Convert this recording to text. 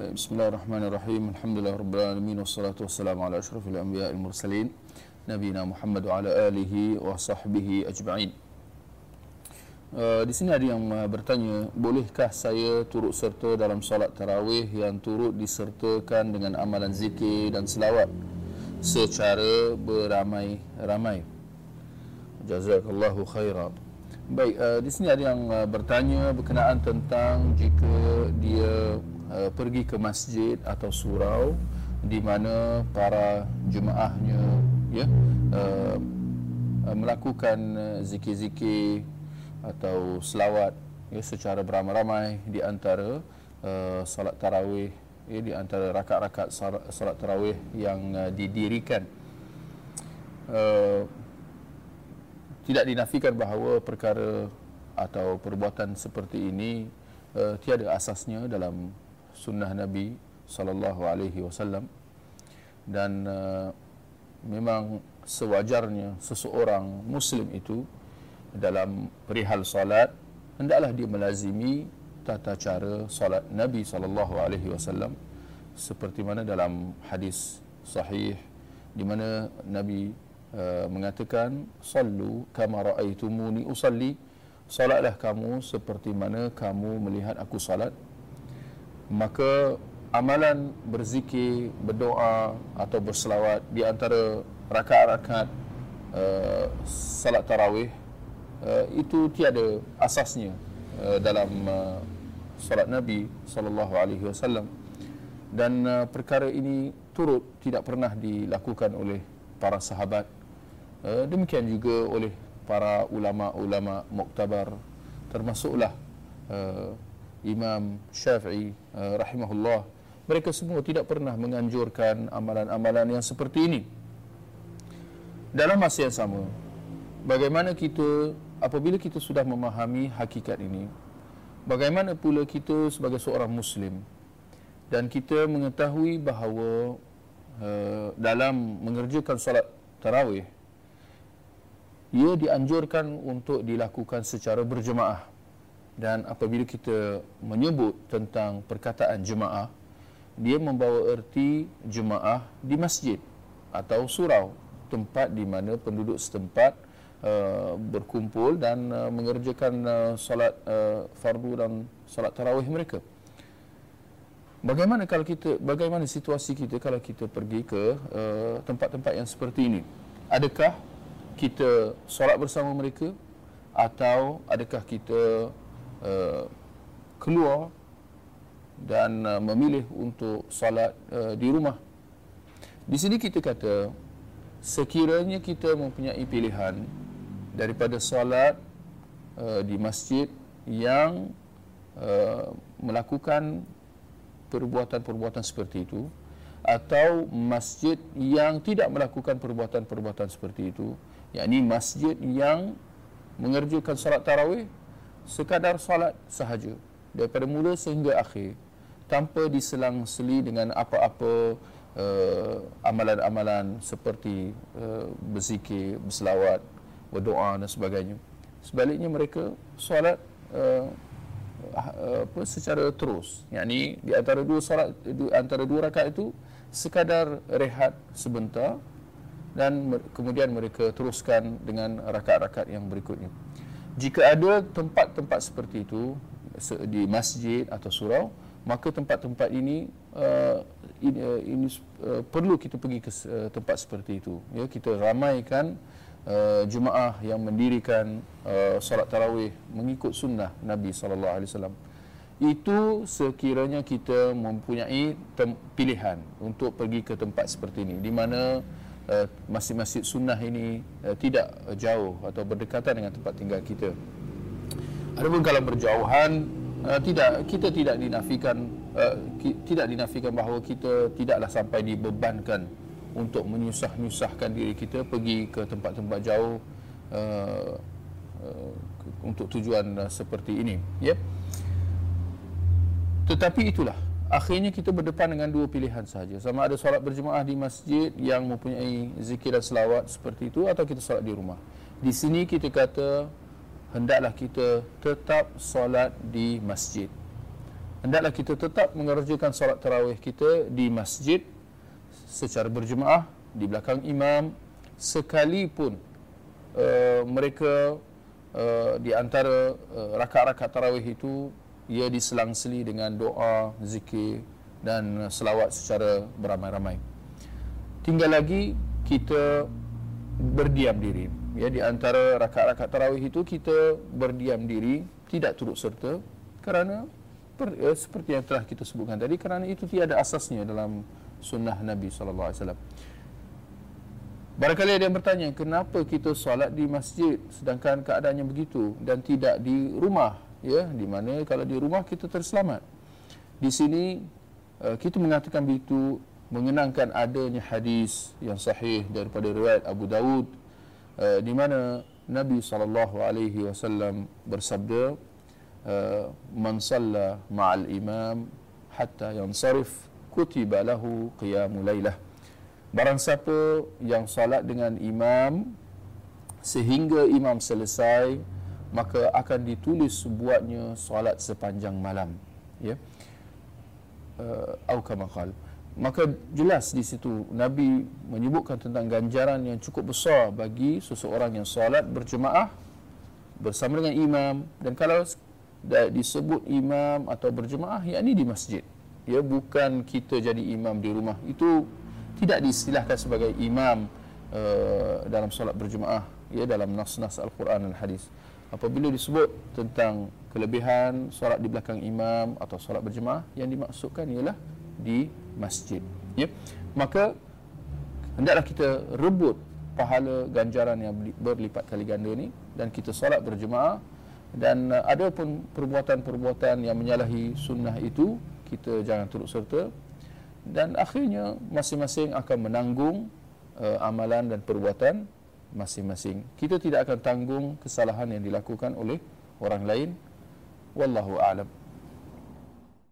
Bismillahirrahmanirrahim. Alhamdulillah rabbil alamin wassalatu wassalamu ala asyrafil anbiya'il mursalin nabiyina Muhammad wa ala alihi wa sahbihi ajma'in. Uh, di sini ada yang uh, bertanya, bolehkah saya turut serta dalam solat tarawih yang turut disertakan dengan amalan zikir dan selawat secara beramai-ramai? Jazakallahu khairan. Baik, uh, di sini ada yang bertanya berkenaan tentang jika dia uh, pergi ke masjid atau surau di mana para jemaahnya ya uh, uh, melakukan uh, zikir-zikir atau selawat ya secara beramai-ramai di antara uh, solat tarawih ya di antara rakaat-rakaat solat tarawih yang uh, didirikan. Uh, tidak dinafikan bahawa perkara atau perbuatan seperti ini uh, tiada asasnya dalam sunnah Nabi sallallahu alaihi wasallam. Dan uh, memang sewajarnya seseorang muslim itu dalam perihal solat hendaklah dia melazimi tata cara solat Nabi sallallahu alaihi wasallam. Seperti mana dalam hadis sahih di mana Nabi Uh, mengatakan sallu kama raaitumuni usalli. Salatlah kamu seperti mana kamu melihat aku salat maka amalan berzikir berdoa atau berselawat di antara rakaat-rakaat uh, salat tarawih uh, itu tiada asasnya uh, dalam uh, solat Nabi sallallahu alaihi wasallam. Dan uh, perkara ini turut tidak pernah dilakukan oleh para sahabat. Eh, demikian juga oleh para ulama-ulama muktabar termasuklah uh, Imam Syafi'i uh, rahimahullah mereka semua tidak pernah menganjurkan amalan-amalan yang seperti ini. Dalam masa yang sama bagaimana kita apabila kita sudah memahami hakikat ini bagaimana pula kita sebagai seorang muslim dan kita mengetahui bahawa uh, dalam mengerjakan solat tarawih ia dianjurkan untuk dilakukan secara berjemaah dan apabila kita menyebut tentang perkataan jemaah dia membawa erti jemaah di masjid atau surau tempat di mana penduduk setempat uh, berkumpul dan uh, mengerjakan uh, solat uh, fardu dan solat tarawih mereka. Bagaimana kalau kita bagaimana situasi kita kalau kita pergi ke uh, tempat-tempat yang seperti ini? Adakah kita solat bersama mereka atau adakah kita uh, keluar dan uh, memilih untuk solat uh, di rumah. Di sini kita kata sekiranya kita mempunyai pilihan daripada solat uh, di masjid yang uh, melakukan perbuatan-perbuatan seperti itu atau masjid yang tidak melakukan perbuatan-perbuatan seperti itu yakni masjid yang mengerjakan solat tarawih sekadar solat sahaja daripada mula sehingga akhir tanpa diselang-seli dengan apa-apa uh, amalan-amalan seperti uh, berzikir, berselawat, berdoa dan sebagainya. Sebaliknya mereka solat uh, apa secara terus. Yakni di antara dua solat di antara dua rakaat itu sekadar rehat sebentar dan kemudian mereka teruskan dengan rakaat-rakaat yang berikutnya. Jika ada tempat-tempat seperti itu di masjid atau surau, maka tempat-tempat ini uh, ini, uh, ini uh, perlu kita pergi ke uh, tempat seperti itu. Ya, kita ramaikan uh, jemaah yang mendirikan uh, solat tarawih mengikut sunnah Nabi sallallahu alaihi wasallam. Itu sekiranya kita mempunyai pilihan untuk pergi ke tempat seperti ini di mana masjid-masjid sunnah ini uh, tidak jauh atau berdekatan dengan tempat tinggal kita. Adapun kalau berjauhan uh, tidak kita tidak dinafikan uh, ki, tidak dinafikan bahawa kita tidaklah sampai dibebankan untuk menyusah-nyusahkan diri kita pergi ke tempat-tempat jauh uh, uh, untuk tujuan uh, seperti ini ya. Tetapi itulah akhirnya kita berdepan dengan dua pilihan saja. Sama ada solat berjemaah di masjid yang mempunyai zikir dan selawat seperti itu atau kita solat di rumah. Di sini kita kata hendaklah kita tetap solat di masjid. Hendaklah kita tetap mengerjakan solat tarawih kita di masjid secara berjemaah di belakang imam sekalipun uh, mereka uh, di antara uh, rakaat-rakaat tarawih itu ia diselang-seli dengan doa, zikir dan selawat secara beramai-ramai. Tinggal lagi kita berdiam diri. Ya di antara rakaat-rakaat tarawih itu kita berdiam diri, tidak turut serta kerana per, eh, seperti yang telah kita sebutkan tadi kerana itu tiada asasnya dalam sunnah Nabi sallallahu alaihi wasallam. Barangkali ada yang bertanya, kenapa kita solat di masjid sedangkan keadaannya begitu dan tidak di rumah, ya, di mana kalau di rumah kita terselamat. Di sini eh, kita mengatakan begitu mengenangkan adanya hadis yang sahih daripada riwayat Abu Dawud eh, di mana Nabi sallallahu alaihi wasallam bersabda, eh, "Man salla ma'al imam hatta yansarif kutiba lahu qiyamul lailah." Barang siapa yang salat dengan imam sehingga imam selesai maka akan ditulis buatnya salat sepanjang malam ya. Uh, au maka jelas di situ nabi menyebutkan tentang ganjaran yang cukup besar bagi seseorang yang salat berjemaah bersama dengan imam. Dan kalau disebut imam atau berjemaah yakni di masjid. Ya bukan kita jadi imam di rumah. Itu tidak diistilahkan sebagai imam uh, dalam solat berjemaah ya dalam nas-nas al-Quran dan hadis. Apabila disebut tentang kelebihan solat di belakang imam atau solat berjemaah yang dimaksudkan ialah di masjid ya. Maka hendaklah kita rebut pahala ganjaran yang berlipat kali ganda ni dan kita solat berjemaah dan uh, ada pun perbuatan-perbuatan yang menyalahi sunnah itu kita jangan turut serta dan akhirnya masing-masing akan menanggung uh, amalan dan perbuatan masing-masing. Kita tidak akan tanggung kesalahan yang dilakukan oleh orang lain. Wallahu a'lam.